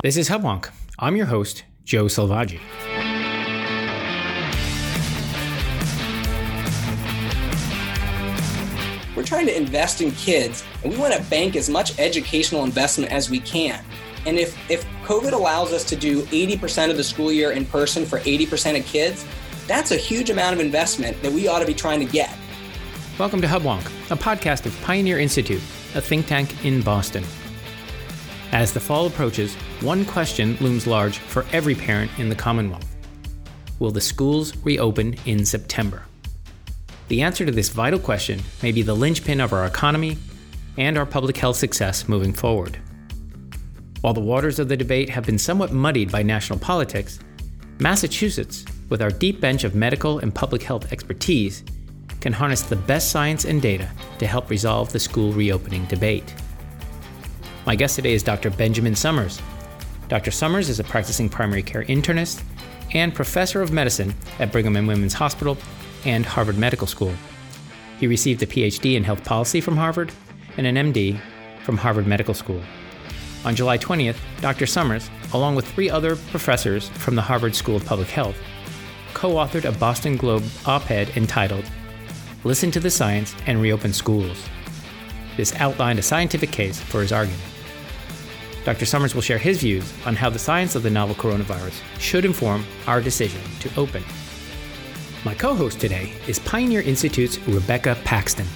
This is Hubwonk. I'm your host, Joe Selvaggi. We're trying to invest in kids, and we want to bank as much educational investment as we can. And if, if COVID allows us to do 80% of the school year in person for 80% of kids, that's a huge amount of investment that we ought to be trying to get. Welcome to Hubwonk, a podcast of Pioneer Institute, a think tank in Boston. As the fall approaches, one question looms large for every parent in the Commonwealth Will the schools reopen in September? The answer to this vital question may be the linchpin of our economy and our public health success moving forward. While the waters of the debate have been somewhat muddied by national politics, Massachusetts, with our deep bench of medical and public health expertise, can harness the best science and data to help resolve the school reopening debate. My guest today is Dr. Benjamin Sommers. Dr. Sommers is a practicing primary care internist and professor of medicine at Brigham and Women's Hospital and Harvard Medical School. He received a PhD in health policy from Harvard and an MD from Harvard Medical School. On July 20th, Dr. Sommers, along with three other professors from the Harvard School of Public Health, co authored a Boston Globe op ed entitled Listen to the Science and Reopen Schools. This outlined a scientific case for his argument. Dr. Sommers will share his views on how the science of the novel coronavirus should inform our decision to open. My co host today is Pioneer Institute's Rebekah Paxton.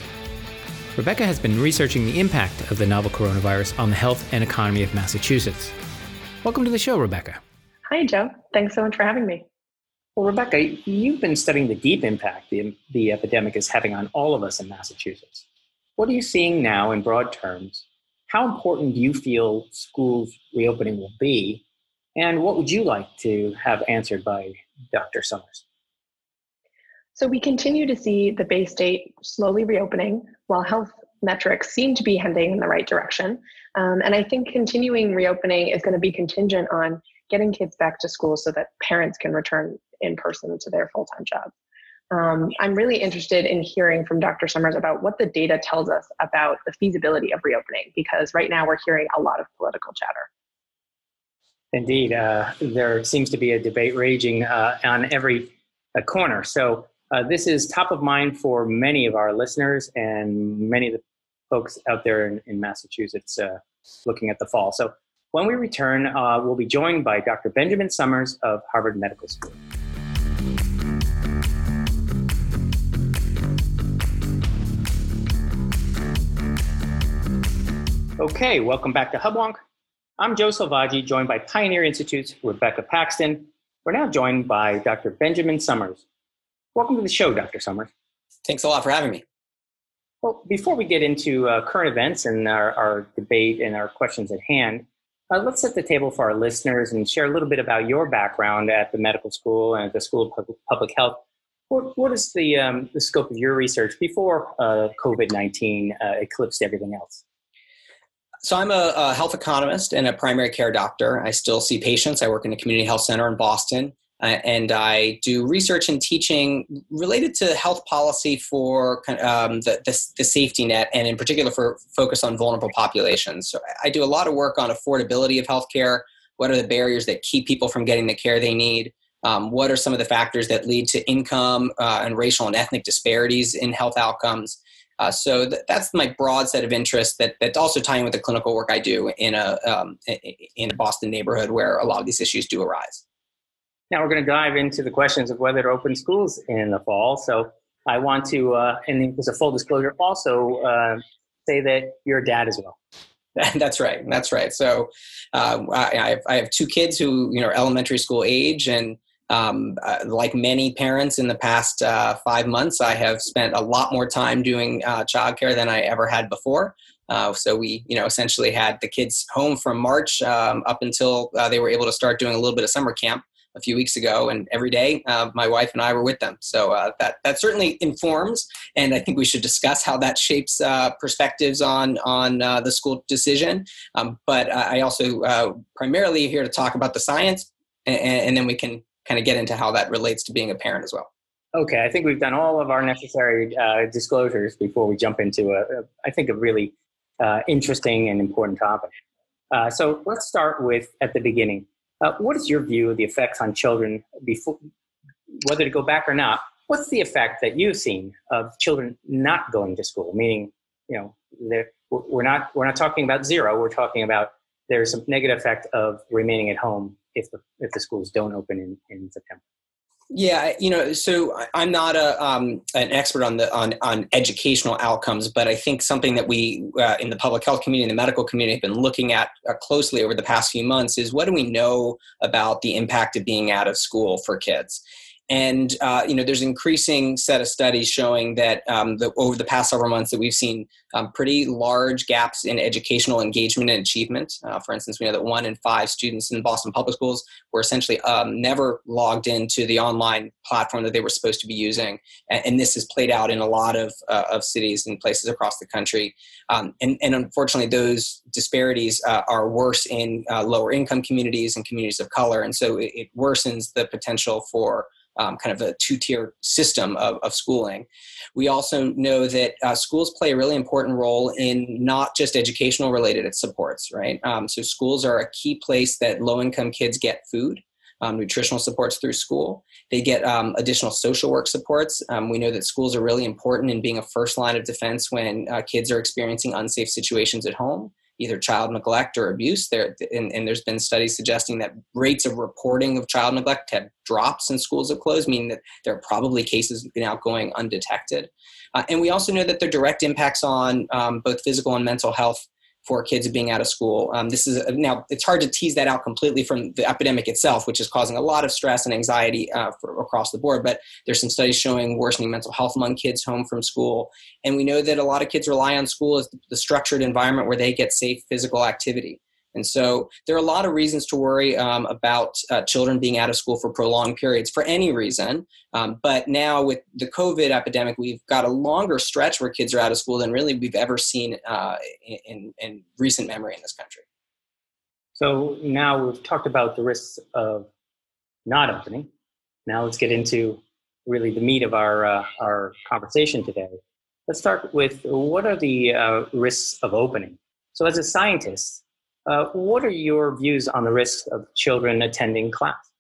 Rebekah has been researching the impact of the novel coronavirus on the health and economy of Massachusetts. Welcome to the show, Rebekah. Hi, Joe. Thanks so much for having me. Well, Rebekah, you've been studying the deep impact the, the epidemic is having on all of us in Massachusetts. What are you seeing now in broad terms how important do you feel schools reopening will be? And what would you like to have answered by Dr. Sommers? So, we continue to see the Bay State slowly reopening while health metrics seem to be heading in the right direction. Um, and I think continuing reopening is going to be contingent on getting kids back to school so that parents can return in person to their full time jobs. Um, I'm really interested in hearing from Dr. Sommers about what the data tells us about the feasibility of reopening, because right now we're hearing a lot of political chatter. Indeed, uh, there seems to be a debate raging uh, on every uh, corner. So, uh, this is top of mind for many of our listeners and many of the folks out there in, in Massachusetts uh, looking at the fall. So, when we return, uh, we'll be joined by Dr. Benjamin Sommers of Harvard Medical School. Okay, welcome back to Hubwonk. I'm Joe Selvaggi, joined by Pioneer Institute's Rebekah Paxton. We're now joined by Dr. Benjamin Sommers. Welcome to the show, Dr. Sommers. Thanks a lot for having me. Well, before we get into uh, current events and our, our, debate and our questions at hand, uh, let's set the table for our listeners and share a little bit about your background at the medical school and at the School of Public Health. What, what is the, um, the scope of your research before uh, COVID 19 uh, eclipsed everything else? So I'm a, a, health economist and a primary care doctor. I still see patients. I work in a community health center in Boston, uh, and I do research and teaching related to health policy for um, the, the, the, safety net, and in particular for focus on vulnerable populations. So I do a lot of work on affordability of healthcare. What are the barriers that keep people from getting the care they need? Um, what are some of the factors that lead to income uh, and racial and ethnic disparities in health outcomes? Uh, so th- that's my broad set of interests that that's also tying with the clinical work I do in a um, in a Boston neighborhood where a lot of these issues do arise. Now we're going to dive into the questions of whether to open schools in the fall. So I want to, uh, and as a full disclosure, also uh, say that you're a dad as well. That's right. That's right. So uh, I, I, have, I have two kids who you know are elementary school age, and um, uh, like many parents in the past uh, five months, I have spent a lot more time doing uh, childcare than I ever had before. Uh, so we, you know, essentially had the kids home from March um, up until uh, they were able to start doing a little bit of summer camp a few weeks ago, and every day my wife and I were with them. So that that certainly informs, and I think we should discuss how that shapes perspectives on on the school decision. Um, but I also primarily here to talk about the science, and, and, then we can kind of get into how that relates to being a parent as well. Okay, I think we've done all of our necessary uh, disclosures before we jump into a, a I think, a really uh, interesting and important topic. Uh, so let's start with at the beginning. Uh, what is your view of the effects on children before, whether to go back or not? What's the effect that you've seen of children not going to school? Meaning, you know, we're not we're not talking about zero. We're talking about there's a negative effect of remaining at home if the if the schools don't open in, in September. Yeah, you know, so I'm not a um, an expert on the on on educational outcomes, but I think something that we uh, in the public health community, and the medical community, have been looking at uh, closely over the past few months is what do we know about the impact of being out of school for kids? And uh, you know, there's increasing set of studies showing that um, the, over the past several months that we've seen um, pretty large gaps in educational engagement and achievement. Uh, for instance, we know that one in five students in Boston public schools were essentially um, never logged into the online platform that they were supposed to be using, and, and this has played out in a lot of uh, of cities and places across the country. Um, and, and, unfortunately, those disparities uh, are worse in uh, lower income communities and communities of color, and so it, it worsens the potential for um, kind of a two tier system of, of, schooling. We also know that uh, schools play a really important role in not just educational related supports, right? Um, so, schools are a key place that low income kids get food. Um, nutritional supports through school. They get um, additional social work supports. Um, we know that schools are really important in being a first line of defense when uh, kids are experiencing unsafe situations at home either child neglect or abuse. There and, and, there's been studies suggesting that rates of reporting of child neglect have dropped since schools have closed, meaning that there are probably cases now going undetected. Uh, and we also know that there are direct impacts on um, both physical and mental health for kids being out of school. Um, this is now it's hard to tease that out completely from the epidemic itself, which is causing a lot of stress and anxiety uh, for, across the board. But there's some studies showing worsening mental health among kids home from school, and we know that a lot of kids rely on school as the structured environment where they get safe physical activity. And so there are a lot of reasons to worry um, about uh, children being out of school for prolonged periods for any reason. Um, but now with the COVID epidemic, we've got a longer stretch where kids are out of school than really we've ever seen uh, in, in recent memory in this country. So now we've talked about the risks of not opening. Now let's get into really the meat of our, uh, our conversation today. Let's start with what are the uh, risks of opening? So as a scientist, uh, what are your views on the risks of children attending class?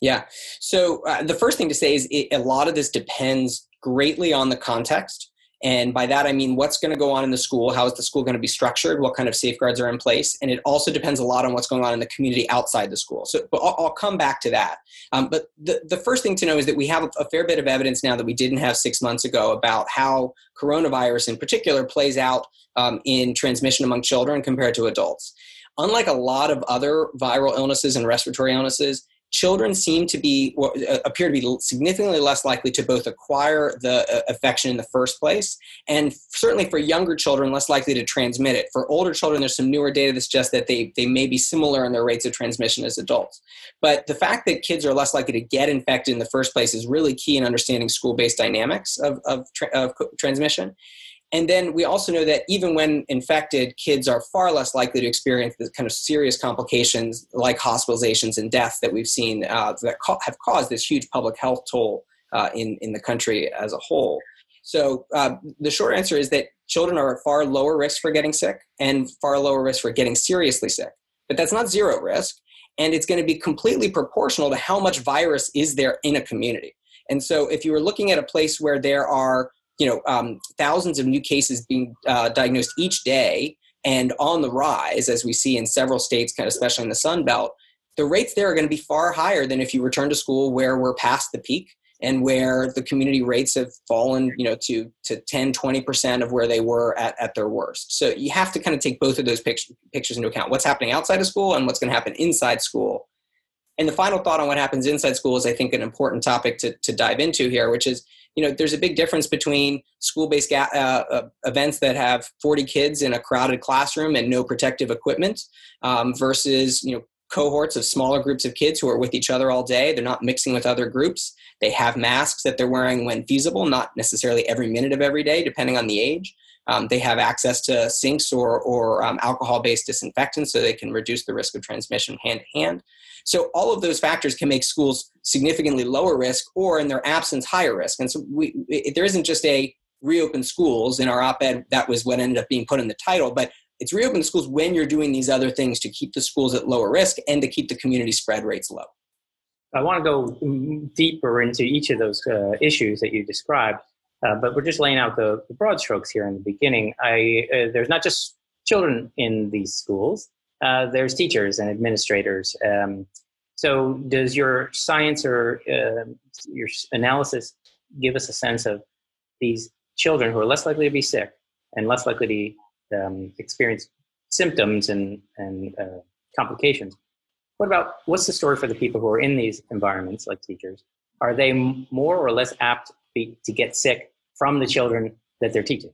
Yeah. So uh, the first thing to say is it, a lot of this depends greatly on the context. And by that, I mean what's going to go on in the school, how is the school going to be structured, what kind of safeguards are in place. And it also depends a lot on what's going on in the community outside the school. So I'll, I'll come back to that. Um, but the, the first thing to know is that we have a fair bit of evidence now that we didn't have six months ago about how coronavirus in particular plays out um, in transmission among children compared to adults unlike a lot of other viral illnesses and respiratory illnesses, children seem to be appear to be significantly less likely to both acquire the uh, infection in the first place and certainly for younger children less likely to transmit it. For older children there's some newer data that suggests that they, they may be similar in their rates of transmission as adults. But the fact that kids are less likely to get infected in the first place is really key in understanding school-based dynamics of, of, of transmission and then we also know that even when infected, kids are far less likely to experience the kind of serious complications like hospitalizations and death that we've seen uh, that ca- have caused this huge public health toll uh, in, in the country as a whole. So uh, the short answer is that children are at far lower risk for getting sick and far lower risk for getting seriously sick. But that's not zero risk. And it's going to be completely proportional to how much virus is there in a community. And so if you were looking at a place where there are you know um, thousands of new cases being uh, diagnosed each day and on the rise as we see in several states kind of especially in the sun belt the rates there are going to be far higher than if you return to school where we're past the peak and where the community rates have fallen you know to to 10 20% of where they were at, at their worst. So you have to kind of take both of those pictures, pictures into account. What's happening outside of school and what's going to happen inside school. And the final thought on what happens inside school is i think an important topic to, to dive into here which is you know there's a big difference between school-based ga- uh, uh, events that have 40 kids in a crowded classroom and no protective equipment um, versus you know cohorts of smaller groups of kids who are with each other all day. They're not mixing with other groups. They have masks that they're wearing when feasible not necessarily every minute of every day depending on the age um, they have access to sinks or, or um, alcohol-based disinfectants so they can reduce the risk of transmission hand to hand so all of those factors can make schools significantly lower risk or in their absence higher risk. And so we, it, there isn't just a reopen schools in our op-ed that was what ended up being put in the title but It's reopen schools when you're doing these other things to keep the schools at lower risk and to keep the community spread rates low. I want to go deeper into each of those uh, issues that you described, uh, but we're just laying out the, the, broad strokes here in the beginning. I, uh, there's not just children in these schools, uh, there's teachers and administrators. Um, so, does your science or um, your analysis give us a sense of these children who are less likely to be sick and less likely to um, experience symptoms and, and uh, complications? What about what's the story for the people who are in these environments, like teachers? Are they more or less apt to get sick from the children that they're teaching?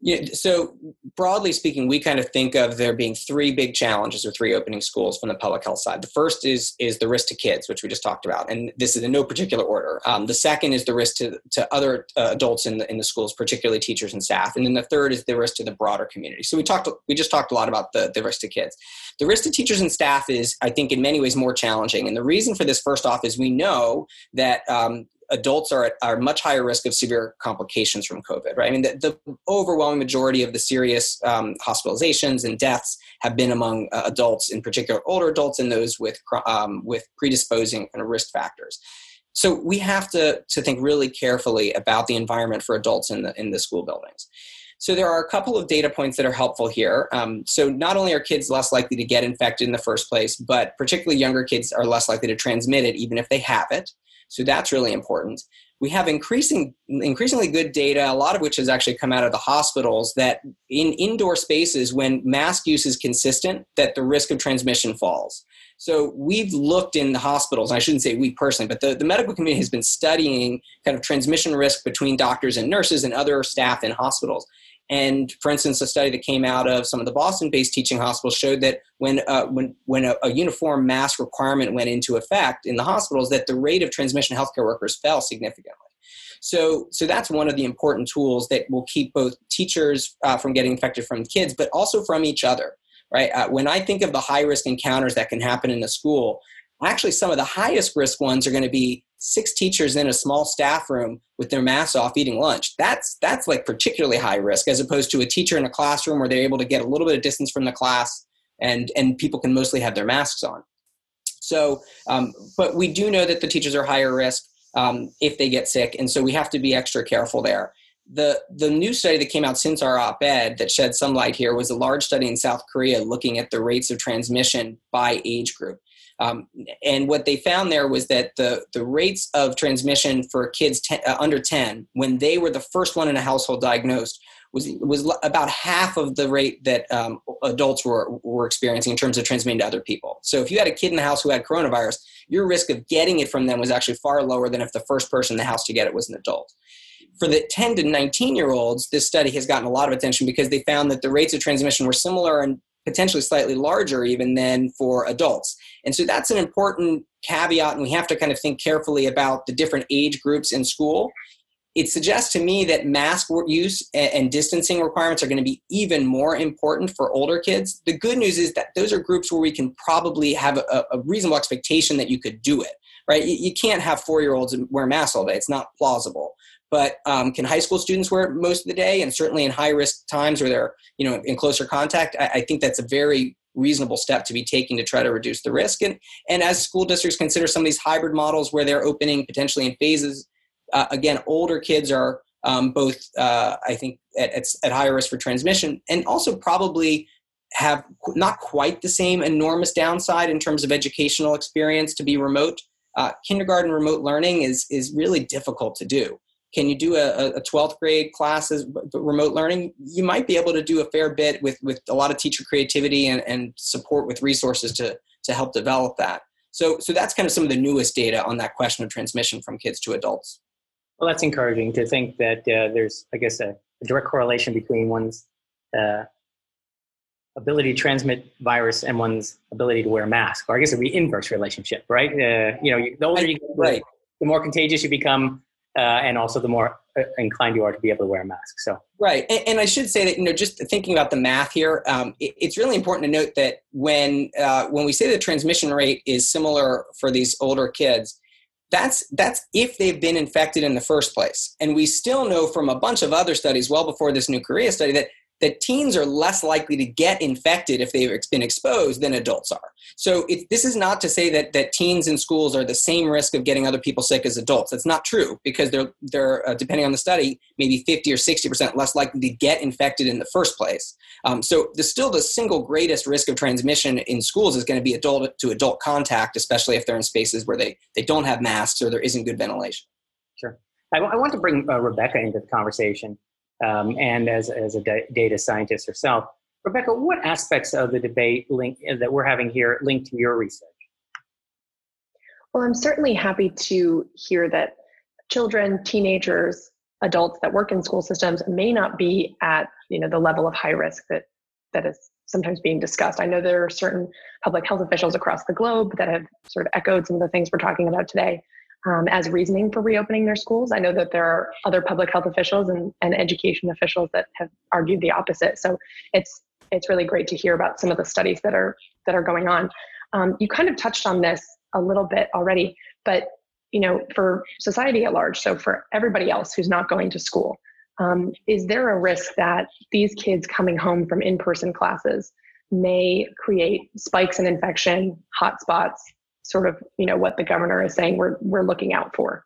Yeah, so broadly speaking, we kind of think of there being three big challenges with reopening schools from the public health side. The first is is the risk to kids, which we just talked about, and this is in no particular order. Um, the second is the risk to, to other uh, adults in the in the schools, particularly teachers and staff, and then the third is the risk to the broader community. So we talked we just talked a lot about the the risk to kids. The risk to teachers and staff is, I think, in many ways more challenging, and the reason for this first off is we know that um, adults are at are much higher risk of severe complications from COVID, right? I mean, the, the overwhelming majority of the serious um, hospitalizations and deaths have been among uh, adults, in particular older adults, and those with um, with predisposing kind of risk factors. So we have to to think really carefully about the environment for adults in the in the school buildings. So there are a couple of data points that are helpful here. Um, so not only are kids less likely to get infected in the first place, but particularly younger kids are less likely to transmit it, even if they have it. So that's really important. We have increasing, increasingly good data, a lot of which has actually come out of the hospitals, that in indoor spaces, when mask use is consistent, that the risk of transmission falls. So we've looked in the hospitals, I shouldn't say we personally, but the, the medical community has been studying kind of transmission risk between doctors and nurses and other staff in hospitals. And for instance, a study that came out of some of the Boston-based teaching hospitals showed that when uh, when when a, a, uniform mask requirement went into effect in the hospitals, that the rate of transmission of healthcare workers fell significantly. So, so that's one of the important tools that will keep both teachers uh, from getting infected from kids, but also from each other. Right? Uh, when I think of the high risk encounters that can happen in a school, actually some of the highest risk ones are going to be six teachers in a small staff room with their masks off eating lunch. That's that's like particularly high risk as opposed to a teacher in a classroom where they're able to get a little bit of distance from the class and and people can mostly have their masks on. So um, but we do know that the teachers are higher risk um, if they get sick and so we have to be extra careful there. The the new study that came out since our op-ed that shed some light here was a large study in south korea looking at the rates of transmission by age group um, and what they found there was that the, the rates of transmission for kids ten, uh, under 10, when they were the first one in a household diagnosed, was, was about half of the rate that um, adults were, were experiencing in terms of transmitting to other people. So if you had a kid in the house who had coronavirus, your risk of getting it from them was actually far lower than if the first person in the house to get it was an adult. For the 10 to 19 year olds, this study has gotten a lot of attention because they found that the rates of transmission were similar and potentially slightly larger even than for adults. And so that's an important caveat, and we have to kind of think carefully about the different age groups in school. It suggests to me that mask use and distancing requirements are going to be even more important for older kids. The good news is that those are groups where we can probably have a, a reasonable expectation that you could do it, right? You, can't have four year olds wear masks all day, it's not plausible but um, can high school students wear it most of the day and certainly in high risk times where they're you know in closer contact I, I, think that's a very reasonable step to be taking to try to reduce the risk. And and as school districts consider some of these hybrid models where they're opening potentially in phases uh, again older kids are um, both uh, i think at, at, at higher risk for transmission and also probably have not quite the same enormous downside in terms of educational experience to be remote. Uh, kindergarten remote learning is is really difficult to do can you do a, a 12th grade classes remote learning? You might be able to do a fair bit with with a lot of teacher creativity and, and support with resources to to help develop that. So so that's kind of some of the newest data on that question of transmission from kids to adults. Well that's encouraging to think that uh, there's i guess a, a, direct correlation between one's uh, ability to transmit virus and one's ability to wear a mask or i guess it'd be inverse relationship right? Uh, you know the older you get right. the more contagious you become uh, and also the more uh, inclined you are to be able to wear a mask. So right, and, and I should say that you know just thinking about the math here, um, it, it's really important to note that when uh, when we say the transmission rate is similar for these older kids, that's that's if they've been infected in the first place, and we still know from a bunch of other studies, well before this new Korea study, that that teens are less likely to get infected if they've been exposed than adults are. So it, this is not to say that, that teens in schools are the same risk of getting other people sick as adults. That's not true because they're, they're uh, depending on the study, maybe 50 or 60% less likely to get infected in the first place. Um, so the, still the single greatest risk of transmission in schools is going to be adult to adult contact, especially if they're in spaces where they, they don't have masks or there isn't good ventilation. Sure. I, w- I want to bring uh, Rebekah into the conversation um, and as, as a da- data scientist herself. Rebekah, what aspects of the debate link, that we're having here link to your research? Well, I'm certainly happy to hear that children, teenagers, adults that work in school systems may not be at you know the level of high risk that that is sometimes being discussed. I know there are certain public health officials across the globe that have sort of echoed some of the things we're talking about today um, as reasoning for reopening their schools. I know that there are other public health officials and, and education officials that have argued the opposite. So it's it's really great to hear about some of the studies that are that are going on. Um, you kind of touched on this a little bit already, but you know, for society at large, so for everybody else who's not going to school, um, is there a risk that these kids coming home from in-person classes may create spikes in infection, hotspots, sort of you know what the governor is saying we're we're looking out for.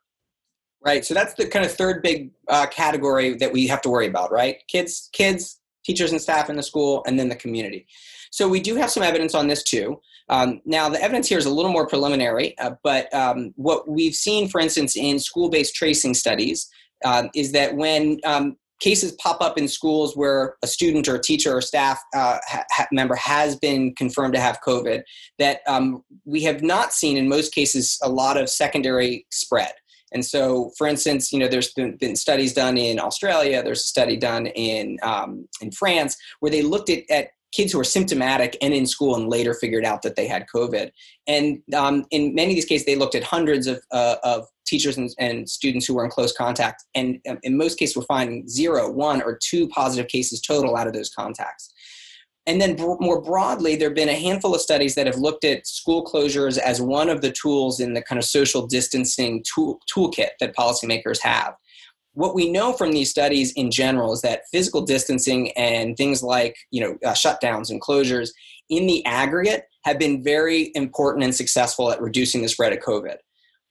Right. So that's the kind of third big uh, category that we have to worry about, right? Kids, kids, teachers and staff in the school, and then the community. So we do have some evidence on this too. Um, now, the evidence here is a little more preliminary, uh, but um, what we've seen, for instance, in school based tracing studies, uh, is that when um, cases pop up in schools where a student or a teacher or staff uh, ha- member has been confirmed to have COVID, that um, we have not seen in most cases a lot of secondary spread. And so, for instance, you know, there's been, been studies done in Australia. There's a study done in um, in France where they looked at, at kids who were symptomatic and in school and later figured out that they had COVID. And um, in many of these cases, they looked at hundreds of, uh, of teachers and, and, students who were in close contact. And um, in most cases, we're finding zero, one, or two positive cases total out of those contacts. And then more broadly, there have been a handful of studies that have looked at school closures as one of the tools in the kind of social distancing tool, toolkit that policymakers have what we know from these studies in general is that physical distancing and things like you know uh, shutdowns and closures in the aggregate have been very important and successful at reducing the spread of covid.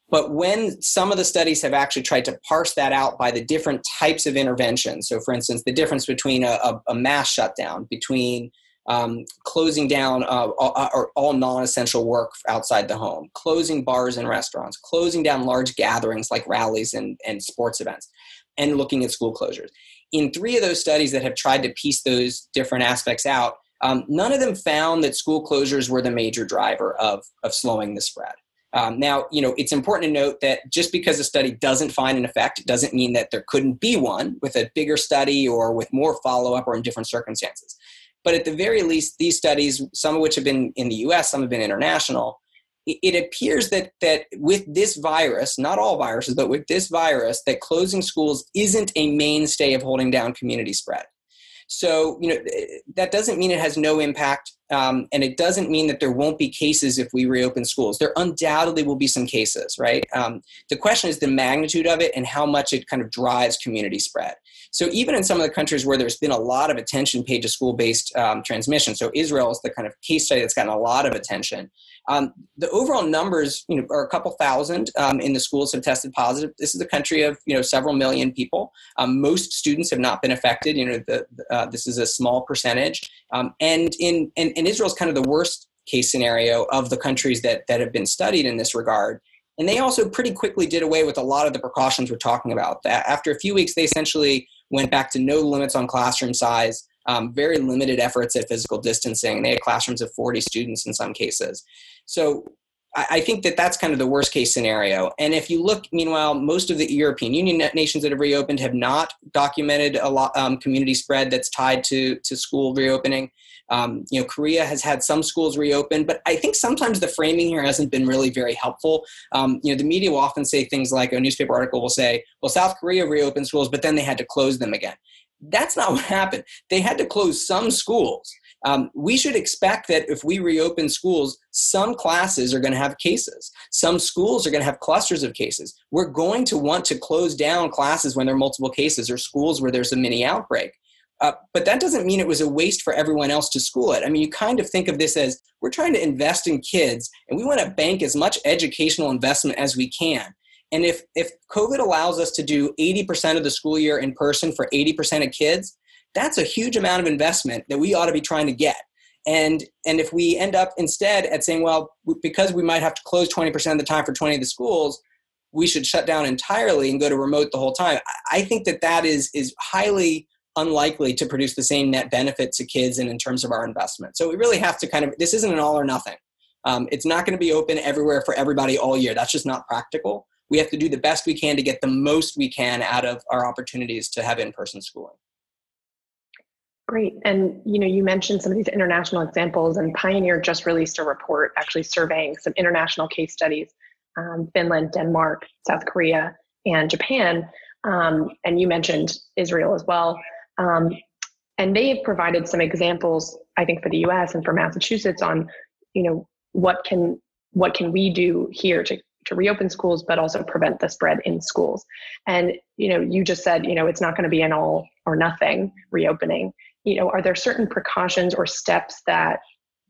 But when some of the studies have actually tried to parse that out by the different types of interventions so for instance the difference between a, a, a mass shutdown between um, closing down uh, all, all non-essential work outside the home, closing bars and restaurants, closing down large gatherings like rallies and, and sports events, and looking at school closures. In three of those studies that have tried to piece those different aspects out, um, none of them found that school closures were the major driver of, of slowing the spread. Um, now, you know, it's important to note that just because a study doesn't find an effect doesn't mean that there couldn't be one with a bigger study or with more follow up or in different circumstances. But at the very least, these studies, some of which have been in the US, some have been international, it appears that that with this virus, not all viruses, but with this virus, that closing schools isn't a mainstay of holding down community spread. So, you know, that doesn't mean it has no impact, um, and it doesn't mean that there won't be cases if we reopen schools. There undoubtedly will be some cases, right? Um, the question is the magnitude of it and how much it kind of drives community spread. So, even in some of the countries where there's been a lot of attention paid to school-based um, transmission, so Israel is the kind of case study that's gotten a lot of attention. Um, the overall numbers, you know, are a couple thousand um, in the schools have tested positive. This is a country of you know several million people. Um, most students have not been affected. You know, the, uh, this is a small percentage. Um, and in and, and Israel is kind of the worst case scenario of the countries that that have been studied in this regard. And they also pretty quickly did away with a lot of the precautions we're talking about. After a few weeks, they essentially went back to no limits on classroom size um, very limited efforts at physical distancing. They had classrooms of 40 students in some cases. So I think that that's kind of the worst case scenario. And if you look, meanwhile, most of the European Union nations that have reopened have not documented a lot um, community spread that's tied to to school reopening. Um, you know, Korea has had some schools reopen, but I think sometimes the framing here hasn't been really very helpful. Um, you know, the media will often say things like a newspaper article will say, "Well, South Korea reopened schools, but then they had to close them again." That's not what happened. They had to close some schools. Um, we should expect that if we reopen schools, some classes are going to have cases. Some schools are going to have clusters of cases. We're going to want to close down classes when there are multiple cases or schools where there's a mini outbreak. Uh, but that doesn't mean it was a waste for everyone else to school it. I mean, you kind of think of this as we're trying to invest in kids and we want to bank as much educational investment as we can. And if, if COVID allows us to do 80% of the school year in person for 80% of kids, that's a huge amount of investment that we ought to be trying to get. And, and if we end up instead at saying, well, because we might have to close 20% of the time for 20 of the schools, we should shut down entirely and go to remote the whole time. I think that that is, is highly unlikely to produce the same net benefit to kids and in terms of our investment. So we really have to kind of, this isn't an all or nothing. Um, it's not going to be open everywhere for everybody all year. That's just not practical. We have to do the best we can to get the most we can out of our opportunities to have in-person schooling. Great. And you know, you mentioned some of these international examples, and Pioneer just released a report actually surveying some international case studies, um, Finland, Denmark, South Korea, and Japan. Um, and you mentioned Israel as well. Um, and they have provided some examples, I think, for the U.S. and for Massachusetts on, you know, what can what can we do here to to reopen schools, but also prevent the spread in schools. And you know, you just said, you know, it's not going to be an all or nothing reopening. You know, are there certain precautions or steps that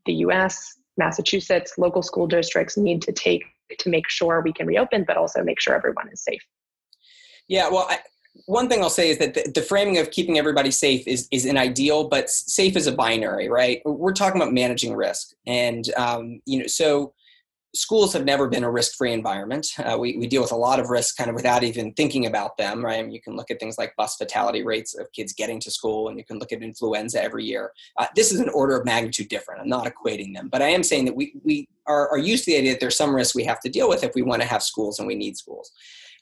the U.S., Massachusetts, local school districts need to take to make sure we can reopen, but also make sure everyone is safe? Yeah, well, I, one thing I'll say is that the, the, framing of keeping everybody safe is is an ideal, but safe is a binary, right? We're talking about managing risk, and um, you know, so schools have never been a risk-free environment. Uh, we, we deal with a lot of risks kind of without even thinking about them, right? I mean, you can look at things like bus fatality rates of kids getting to school, and you can look at influenza every year. Uh, this is an order of magnitude different. I'm not equating them, but I am saying that we, we are, are used to the idea that there's some risks we have to deal with if we want to have schools and we need schools.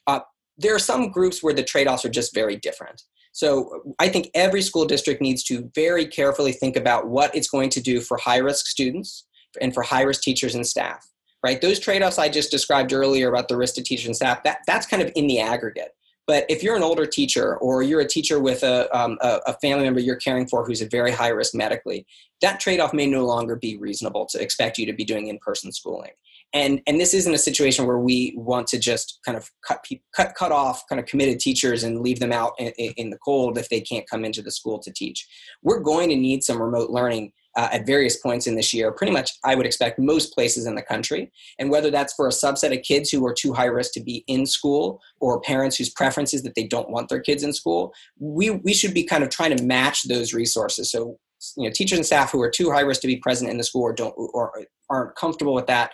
Uh, there are some groups where the trade-offs are just very different. So I think every school district needs to very carefully think about what it's going to do for high-risk students and for high-risk teachers and staff right? Those trade-offs I just described earlier about the risk to teachers and staff, that, that's kind of in the aggregate. But if you're an older teacher or you're a teacher with a, um, a, family member you're caring for who's at very high risk medically, that trade-off may no longer be reasonable to expect you to be doing in-person schooling. And, and this isn't a situation where we want to just kind of cut, cut, cut off kind of committed teachers and leave them out in, in the cold if they can't come into the school to teach. We're going to need some remote learning uh, at various points in this year, pretty much I would expect most places in the country. And whether that's for a subset of kids who are too high risk to be in school or parents whose preference is that they don't want their kids in school, we, we should be kind of trying to match those resources. So, you know, teachers and staff who are too high risk to be present in the school or don't or aren't comfortable with that,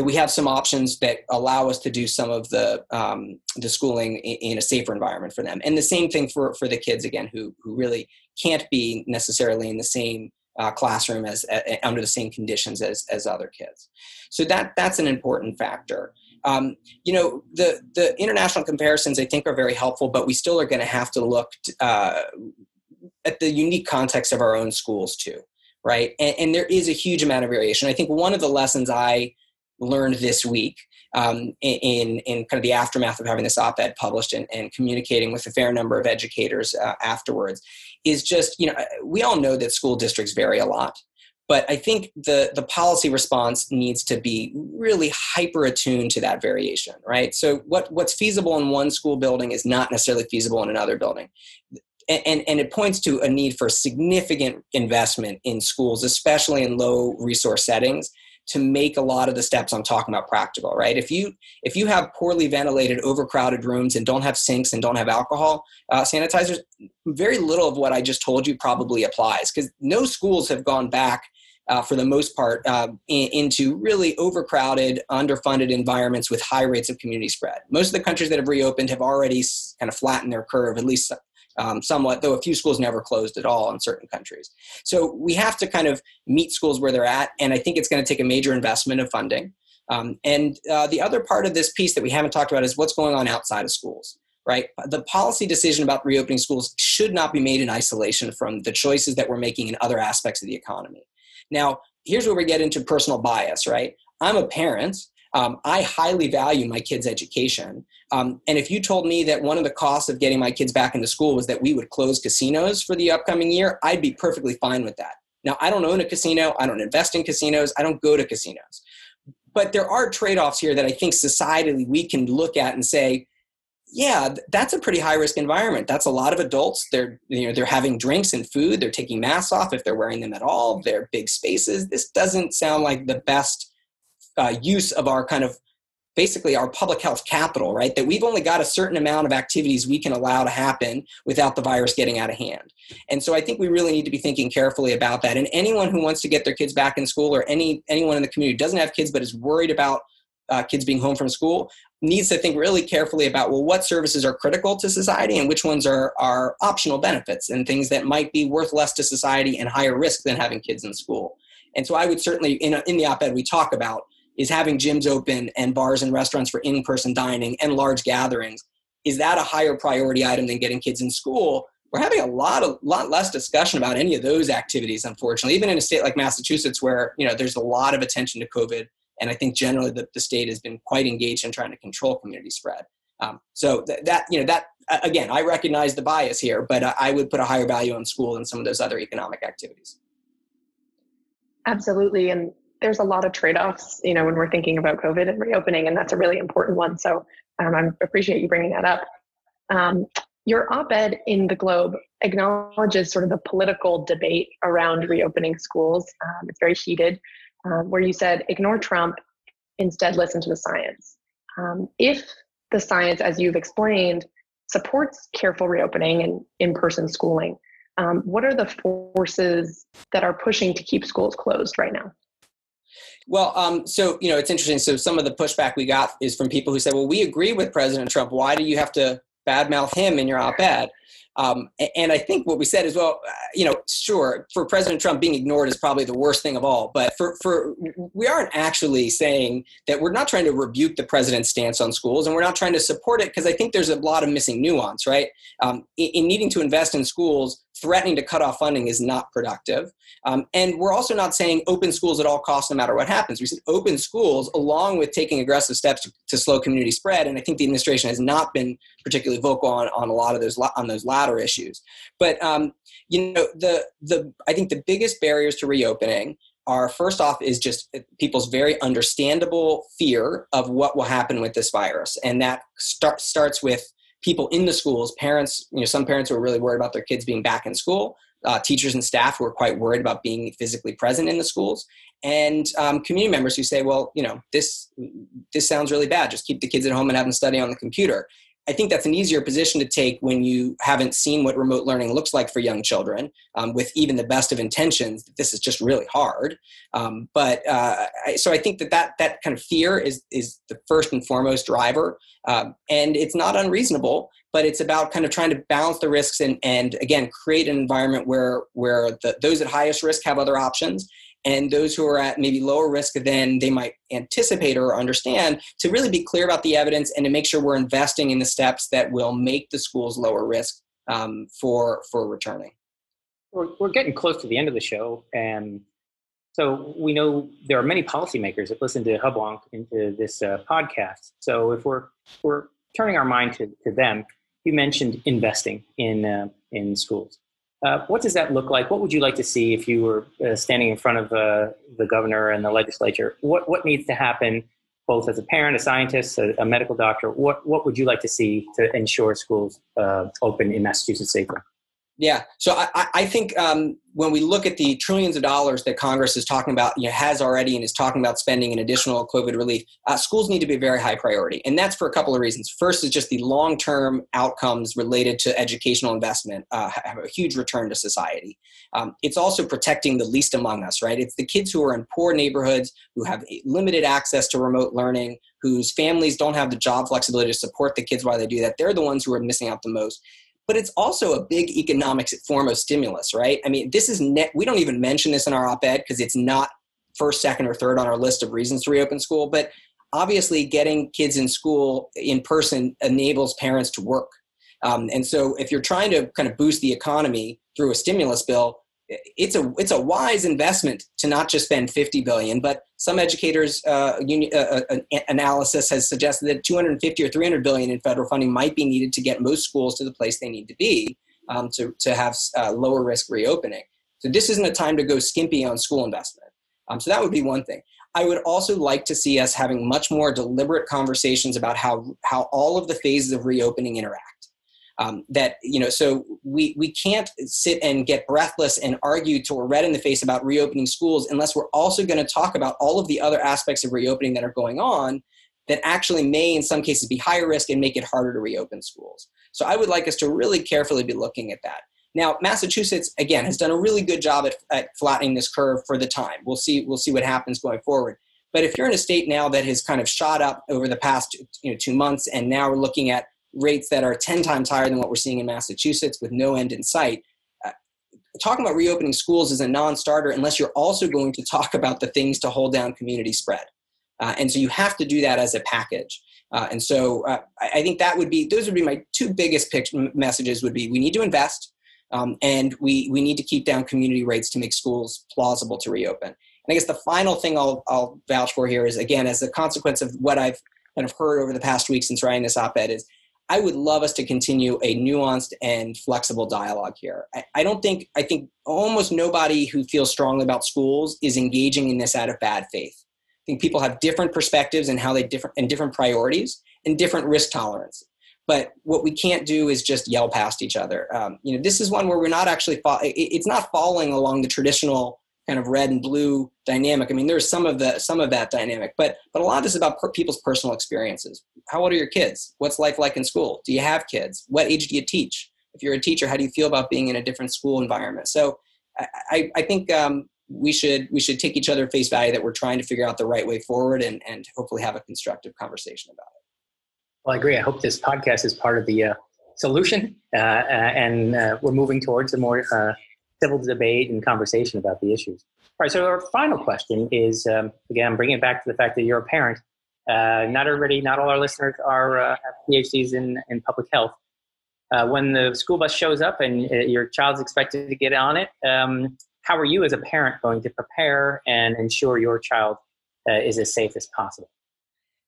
that we have some options that allow us to do some of the um, the schooling in, in, a safer environment for them. And the same thing for for the kids again who who really can't be necessarily in the same uh, classroom as uh, under the same conditions as as other kids. So that that's an important factor. Um, you know, the the international comparisons I think are very helpful, but we still are going to have to look uh, at the unique context of our own schools too, right? And, and there is a huge amount of variation. I think one of the lessons I learned this week um, in, in kind of the aftermath of having this op-ed published and, and communicating with a fair number of educators uh, afterwards is just you know we all know that school districts vary a lot but i think the the policy response needs to be really hyper attuned to that variation right? So what what's feasible in one school building is not necessarily feasible in another building. And, and, and it points to a need for significant investment in schools especially in low resource settings to make a lot of the steps I'm talking about practical, right? If you if you have poorly ventilated, overcrowded rooms and don't have sinks and don't have alcohol uh, sanitizers, very little of what I just told you probably applies because no schools have gone back. Uh, for the most part, uh, in, into really overcrowded, underfunded environments with high rates of community spread. Most of the countries that have reopened have already kind of flattened their curve, at least um, somewhat, though a few schools never closed at all in certain countries. So we have to kind of meet schools where they're at, and I think it's going to take a major investment of funding. Um, and uh, the other part of this piece that we haven't talked about is what's going on outside of schools, right? The policy decision about reopening schools should not be made in isolation from the choices that we're making in other aspects of the economy. Now, here's where we get into personal bias, right? I'm a parent um, I highly value my kids' education. Um, and if you told me that one of the costs of getting my kids back into school was that we would close casinos for the upcoming year, I'd be perfectly fine with that. Now, I don't own a casino, I don't invest in casinos, I don't go to casinos. But there are trade offs here that I think societally we can look at and say, yeah, that's a pretty high risk environment. That's a lot of adults. They're you know they're having drinks and food. They're taking masks off if they're wearing them at all. They're big spaces. This doesn't sound like the best uh, use of our kind of basically our public health capital, right? That we've only got a certain amount of activities we can allow to happen without the virus getting out of hand. And so I think we really need to be thinking carefully about that. And anyone who wants to get their kids back in school or any anyone in the community doesn't have kids but is worried about uh, kids being home from school needs to think really carefully about well what services are critical to society and which ones are are optional benefits and things that might be worth less to society and higher risk than having kids in school and so i would certainly in, in the op-ed we talk about is having gyms open and bars and restaurants for in-person dining and large gatherings is that a higher priority item than getting kids in school we're having a lot of lot less discussion about any of those activities unfortunately even in a state like massachusetts where you know there's a lot of attention to covid and I think generally the, the state has been quite engaged in trying to control community spread. Um, so th- that, you know, that, again, I recognize the bias here, but I would put a higher value on school than some of those other economic activities. Absolutely. And there's a lot of trade-offs, you know, when we're thinking about COVID and reopening, and that's a really important one. So um, I appreciate you bringing that up. Um, your op-ed in the Globe acknowledges sort of the political debate around reopening schools. Um, it's very heated um, where you said ignore Trump, instead listen to the science. Um, if the science, as you've explained, supports careful reopening and in person schooling, um, what are the forces that are pushing to keep schools closed right now? Well, um, so you know, it's interesting. So some of the pushback we got is from people who said, "Well, we agree with President Trump. Why do you have to badmouth him in your op-ed?" Um, and I think what we said is, well, uh, you know, sure, for President Trump, being ignored is probably the worst thing of all. But for, for we aren't actually saying that we're not trying to rebuke the president's stance on schools, and we're not trying to support it because I think there's a lot of missing nuance, right? Um, in, in needing to invest in schools, threatening to cut off funding is not productive. Um, and we're also not saying open schools at all costs, no matter what happens. We said open schools along with taking aggressive steps to, to, slow community spread. And I think the administration has not been particularly vocal on, on a lot of those on those latter issues. But um, you know, the the I think the biggest barriers to reopening are first off is just people's very understandable fear of what will happen with this virus, and that start, starts with people in the schools, parents, you know, some parents were really worried about their kids being back in school, uh, teachers and staff were quite worried about being physically present in the schools, and um, community members who say, well, you know, this this sounds really bad. Just keep the kids at home and have them study on the computer. I think that's an easier position to take when you haven't seen what remote learning looks like for young children, um, with even the best of intentions. This is just really hard. Um, but uh, I, so I think that, that that kind of fear is is the first and foremost driver, um, and it's not unreasonable. But it's about kind of trying to balance the risks and and again create an environment where where the, those at highest risk have other options and those who are at maybe lower risk than they might anticipate or understand to really be clear about the evidence and to make sure we're investing in the steps that will make the schools lower risk um, for for returning. We're, we're getting close to the end of the show, and so we know there are many policymakers that listen to Hubwonk into this uh, podcast. So if we're we're turning our mind to, to them, you mentioned investing in uh, in schools. Uh, what does that look like? What would you like to see if you were uh, standing in front of uh, the governor and the legislature? What what needs to happen, both as a parent, a scientist, a, a medical doctor? What what would you like to see to ensure schools uh, open in Massachusetts safely? Yeah, so I, I think um, when we look at the trillions of dollars that Congress is talking about, you know, has already and is talking about spending in additional COVID relief, uh, schools need to be a very high priority. And that's for a couple of reasons. First is just the long term outcomes related to educational investment uh, have a huge return to society. Um, it's also protecting the least among us, right? It's the kids who are in poor neighborhoods, who have limited access to remote learning, whose families don't have the job flexibility to support the kids while they do that. They're the ones who are missing out the most but it's also a big economic form of stimulus, right? I mean, this is net, we don't even mention this in our op ed because it's not first, second, or third on our list of reasons to reopen school. But obviously, getting kids in school in person enables parents to work. Um, and so, if you're trying to kind of boost the economy through a stimulus bill, it's a it's a wise investment to not just spend 50 billion but some educators uh, uh, uh, analysis has suggested that 250 or 300 billion in federal funding might be needed to get most schools to the place they need to be um, to, to have uh, lower risk reopening. So this isn't a time to go skimpy on school investment. Um, so that would be one thing. I would also like to see us having much more deliberate conversations about how how all of the phases of reopening interact. Um, that you know, so we we can't sit and get breathless and argue till we're red in the face about reopening schools unless we're also going to talk about all of the other aspects of reopening that are going on that actually may in some cases be higher risk and make it harder to reopen schools. So I would like us to really carefully be looking at that. Now, Massachusetts again has done a really good job at, at flattening this curve for the time. We'll see. We'll see what happens going forward. But if you're in a state now that has kind of shot up over the past you know, two months, and now we're looking at rates that are 10 times higher than what we're seeing in Massachusetts with no end in sight, uh, talking about reopening schools is a non starter unless you're also going to talk about the things to hold down community spread. Uh, and so you have to do that as a package. Uh, and so uh, I think that would be, those would be my two biggest messages would be we need to invest um, and we, we need to keep down community rates to make schools plausible to reopen. And I guess the final thing I'll, I'll vouch for here is, again, as a consequence of what I've kind of heard over the past week since writing this op-ed is I would love us to continue a nuanced and flexible dialogue here. I, I, don't think, I think almost nobody who feels strongly about schools is engaging in this out of bad faith. I think people have different perspectives and how they different and different priorities and different risk tolerance. But what we can't do is just yell past each other. Um, you know, this is one where we're not actually. It's not following along the traditional kind of red and blue dynamic. I mean, there's some of the some of that dynamic, but but a lot of this is about per- people's personal experiences. How old are your kids? What's life like in school? Do you have kids? What age do you teach? If you're a teacher, how do you feel about being in a different school environment? So, I, I think um, we should we should take each other face value that we're trying to figure out the right way forward and and hopefully have a constructive conversation about it. Well, I agree. I hope this podcast is part of the uh, solution, uh, uh, and uh, we're moving towards a more uh, civil debate and conversation about the issues. All right. So our final question is um, again, bringing it back to the fact that you're a parent. Uh, not everybody, not all our listeners are have PhDs in in public health. when the school bus shows up and your child's expected to get on it, um, how are you as a parent going to prepare and ensure your child is as safe as possible?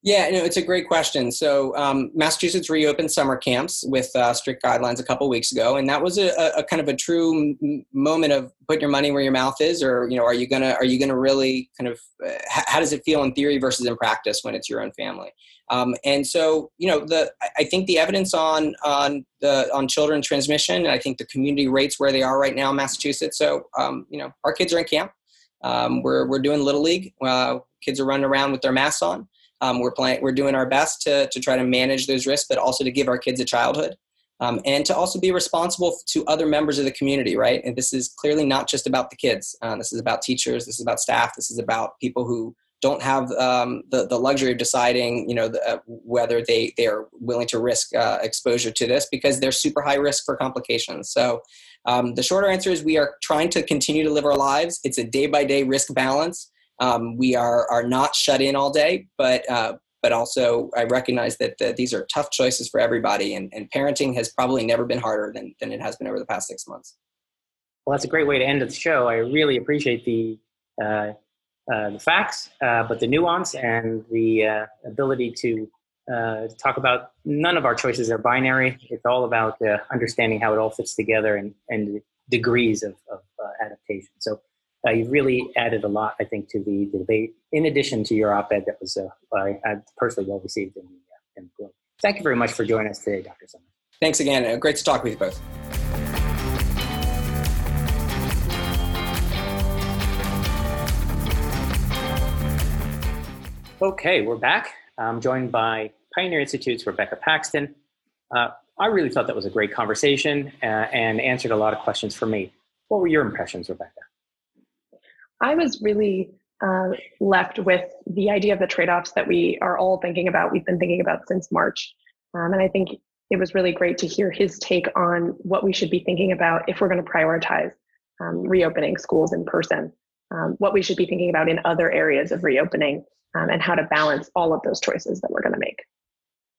Yeah, no, it's a great question. So, um, Massachusetts reopened summer camps with uh, strict guidelines a couple weeks ago, and that was a, a kind of a true m- moment of put your money where your mouth is, or you know, are you gonna are you gonna really kind of uh, how does it feel in theory versus in practice when it's your own family? Um, and so, you know, the I think the evidence on on the on children transmission, and I think the community rates where they are right now in Massachusetts. So, um, you know, our kids are in camp. Um, we're we're doing little league. Uh, kids are running around with their masks on. Um, we're playing, we're doing our best to, to try to manage those risks, but also to give our kids a childhood. Um, and to also be responsible to other members of the community, right? And this is clearly not just about the kids. Uh, this is about teachers. This is about staff. This is about people who don't have um, the, the luxury of deciding, you know, the, uh, whether they, they are willing to risk uh, exposure to this because they're super high risk for complications. So um, the shorter answer is we are trying to continue to live our lives. It's a day by day risk balance. Um, we are are not shut in all day, but uh, but also I recognize that the, these are tough choices for everybody, and, and parenting has probably never been harder than than it has been over the past six months. Well, that's a great way to end the show. I really appreciate the uh, uh, the facts, uh, but the nuance and the uh, ability to uh, talk about none of our choices are binary. It's all about understanding how it all fits together and, and degrees of, of adaptation. So uh, you've really added a lot, I think, to the, the debate. In addition to your op-ed that was uh, personally well received in the, uh, in the Globe. Thank you very much for joining us today, Dr. Sommers. Thanks again. Uh, great to talk with you both. Okay, we're back. I'm joined by Pioneer Institute's Rebekah Paxton. Uh, I really thought that was a great conversation uh, and answered a lot of questions for me. What were your impressions, Rebekah? I was really uh, left with the idea of the trade offs that we are all thinking about, we've been thinking about since March. Um, and I think it was really great to hear his take on what we should be thinking about if we're going to prioritize um, reopening schools in person, um, what we should be thinking about in other areas of reopening, um, and how to balance all of those choices that we're going to make.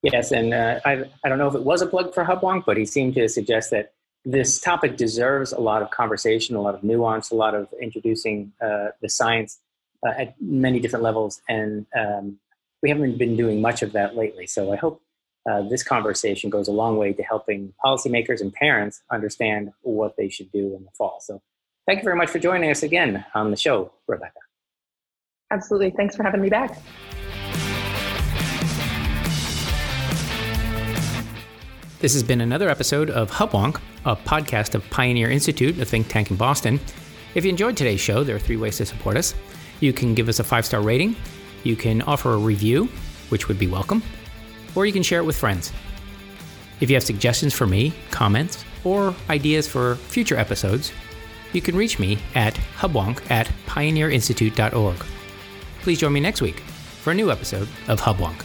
Yes, and uh, I, I don't know if it was a plug for Hubwonk, but he seemed to suggest that this topic deserves a lot of conversation, a lot of nuance, a lot of introducing uh, the science uh, at many different levels. And um, we haven't been doing much of that lately. So I hope uh, this conversation goes a long way to helping policymakers and parents understand what they should do in the fall. So thank you very much for joining us again on the show, Rebekah. Absolutely. Thanks for having me back. This has been another episode of Hubwonk, a podcast of Pioneer Institute, a think tank in Boston. If you enjoyed today's show, there are three ways to support us. You can give us a five star rating, you can offer a review, which would be welcome, or you can share it with friends. If you have suggestions for me, comments, or ideas for future episodes, you can reach me at hubwonk at pioneerinstitute.org. Please join me next week for a new episode of Hubwonk.